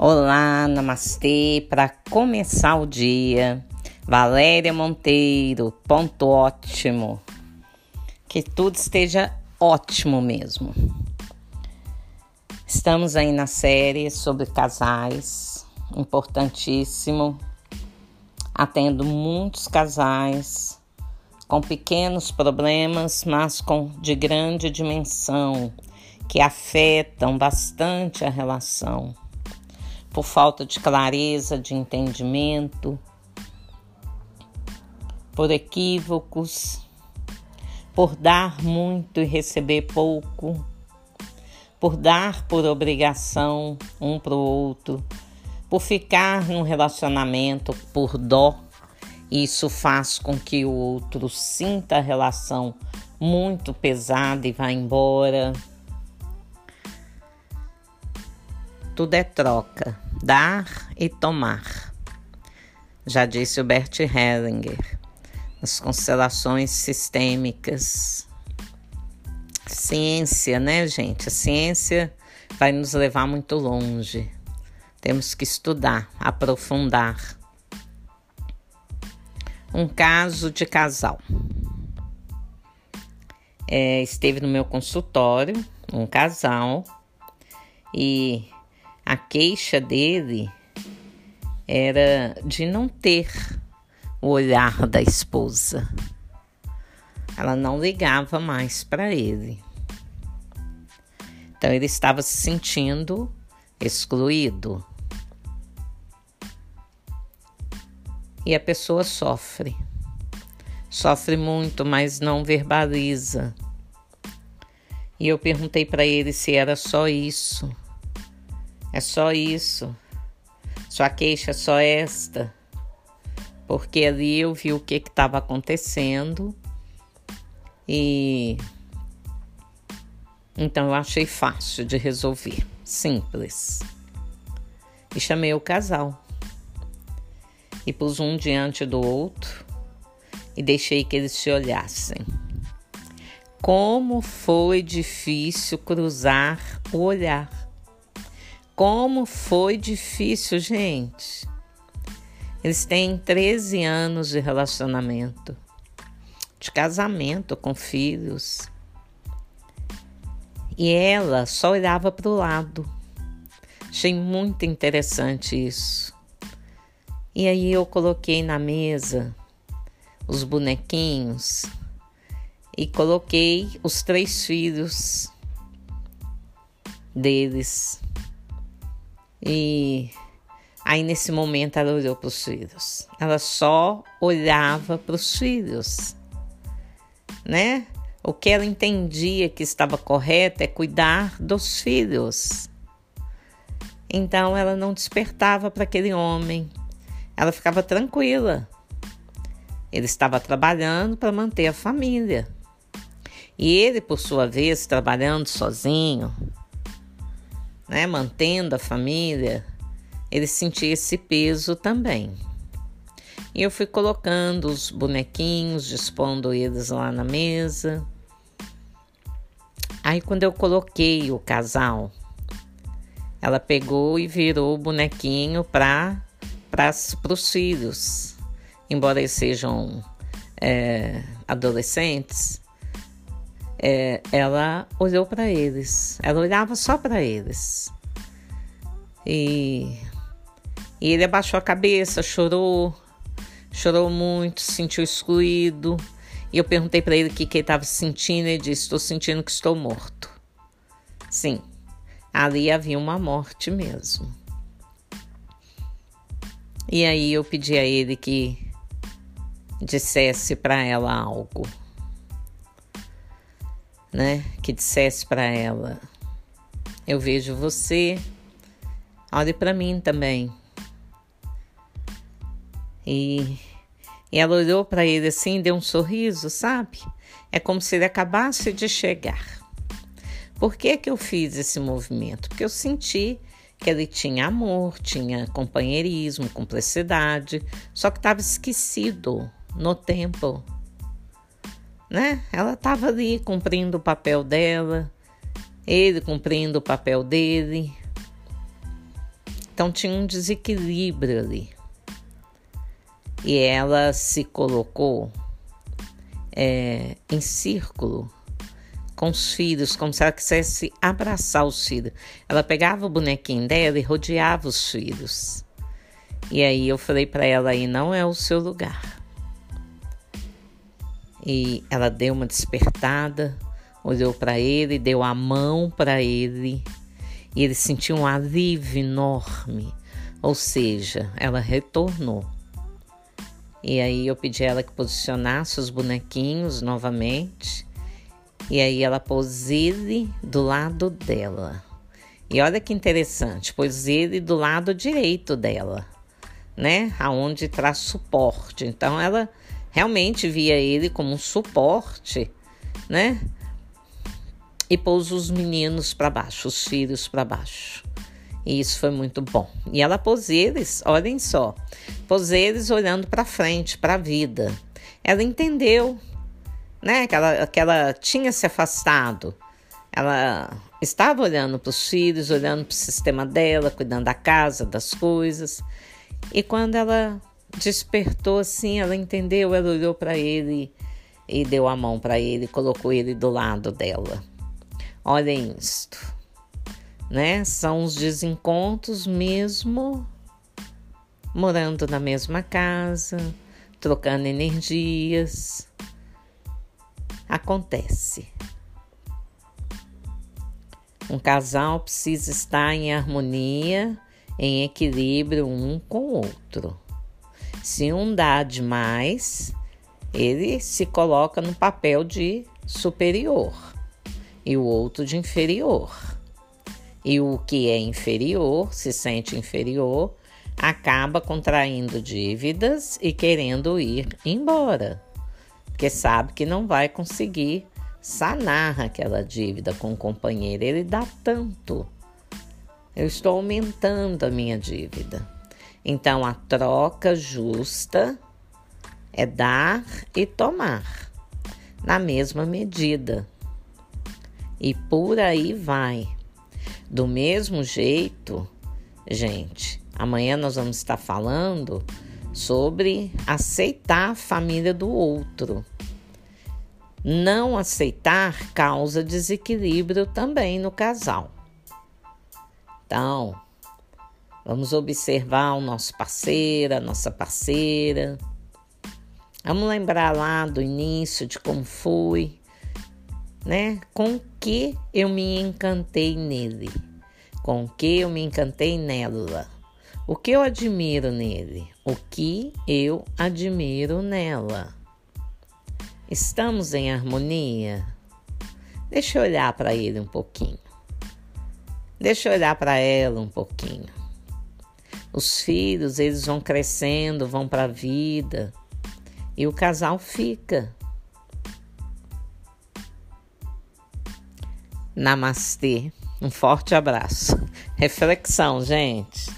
Olá, namastê. Para começar o dia, Valéria Monteiro, ponto ótimo. Que tudo esteja ótimo mesmo. Estamos aí na série sobre casais, importantíssimo. Atendo muitos casais com pequenos problemas, mas com de grande dimensão, que afetam bastante a relação por falta de clareza de entendimento, por equívocos, por dar muito e receber pouco, por dar por obrigação um para o outro, por ficar num relacionamento por dó. Isso faz com que o outro sinta a relação muito pesada e vá embora. Tudo é troca, dar e tomar. Já disse o Bert Hellinger, nas constelações sistêmicas. Ciência, né, gente? A ciência vai nos levar muito longe. Temos que estudar, aprofundar. Um caso de casal. É, esteve no meu consultório um casal e a queixa dele era de não ter o olhar da esposa. Ela não ligava mais para ele. Então ele estava se sentindo excluído. E a pessoa sofre. Sofre muito, mas não verbaliza. E eu perguntei para ele se era só isso. É só isso. Sua queixa é só esta. Porque ali eu vi o que estava acontecendo e então eu achei fácil de resolver, simples. E chamei o casal e pus um diante do outro e deixei que eles se olhassem. Como foi difícil cruzar o olhar. Como foi difícil, gente. Eles têm 13 anos de relacionamento, de casamento com filhos. E ela só olhava para o lado. Achei muito interessante isso. E aí eu coloquei na mesa os bonequinhos e coloquei os três filhos deles e aí, nesse momento, ela olhou para os filhos. Ela só olhava para os filhos, né? O que ela entendia que estava correto é cuidar dos filhos. Então, ela não despertava para aquele homem. Ela ficava tranquila. Ele estava trabalhando para manter a família. E ele, por sua vez, trabalhando sozinho, né, mantendo a família, ele sentia esse peso também. E eu fui colocando os bonequinhos, dispondo eles lá na mesa. Aí, quando eu coloquei o casal, ela pegou e virou o bonequinho para os filhos. Embora eles sejam é, adolescentes, é, ela olhou para eles. Ela olhava só para eles. E, e ele abaixou a cabeça, chorou, chorou muito, se sentiu excluído. E eu perguntei para ele o que, que ele estava sentindo. Ele disse: Estou sentindo que estou morto. Sim, ali havia uma morte mesmo. E aí eu pedi a ele que dissesse para ela algo né, que dissesse para ela: Eu vejo você, olhe para mim também. E, e ela olhou para ele assim, deu um sorriso, sabe? É como se ele acabasse de chegar. Por que, que eu fiz esse movimento? Porque eu senti que ele tinha amor, tinha companheirismo, cumplicidade, só que estava esquecido no tempo né? Ela estava ali cumprindo o papel dela, ele cumprindo o papel dele. Então tinha um desequilíbrio ali. E ela se colocou é, em círculo com os filhos, como se ela quisesse abraçar os filhos. Ela pegava o bonequinho dela e rodeava os filhos. E aí eu falei para ela aí não é o seu lugar. E ela deu uma despertada, olhou para ele, deu a mão para ele. E ele sentiu um alívio enorme. Ou seja, ela retornou. E aí eu pedi ela que posicionasse os bonequinhos novamente. E aí ela pôs ele do lado dela. E olha que interessante, pôs ele do lado direito dela né? Aonde traz suporte. Então ela realmente via ele como um suporte, né? E pôs os meninos para baixo, os filhos para baixo. E isso foi muito bom. E ela pôs eles, olhem só, pôs eles olhando para frente, para a vida. Ela entendeu, né? Que ela, que ela tinha se afastado. Ela estava olhando para os filhos, olhando para o sistema dela, cuidando da casa, das coisas. E quando ela despertou assim, ela entendeu, ela olhou para ele e deu a mão para ele, colocou ele do lado dela. Olhem isto, né? São os desencontros mesmo morando na mesma casa, trocando energias. Acontece. Um casal precisa estar em harmonia em equilíbrio um com o outro. Se um dá demais, ele se coloca no papel de superior e o outro de inferior. E o que é inferior, se sente inferior, acaba contraindo dívidas e querendo ir embora, porque sabe que não vai conseguir sanar aquela dívida com o companheiro. Ele dá tanto eu estou aumentando a minha dívida. Então, a troca justa é dar e tomar na mesma medida. E por aí vai. Do mesmo jeito, gente, amanhã nós vamos estar falando sobre aceitar a família do outro. Não aceitar causa desequilíbrio também no casal. Então, vamos observar o nosso parceiro, a nossa parceira. Vamos lembrar lá do início de como foi, né? Com que eu me encantei nele, com que eu me encantei nela. O que eu admiro nele, o que eu admiro nela. Estamos em harmonia? Deixa eu olhar para ele um pouquinho. Deixa eu olhar para ela um pouquinho. Os filhos, eles vão crescendo, vão para a vida e o casal fica. Namastê. Um forte abraço. Reflexão, gente.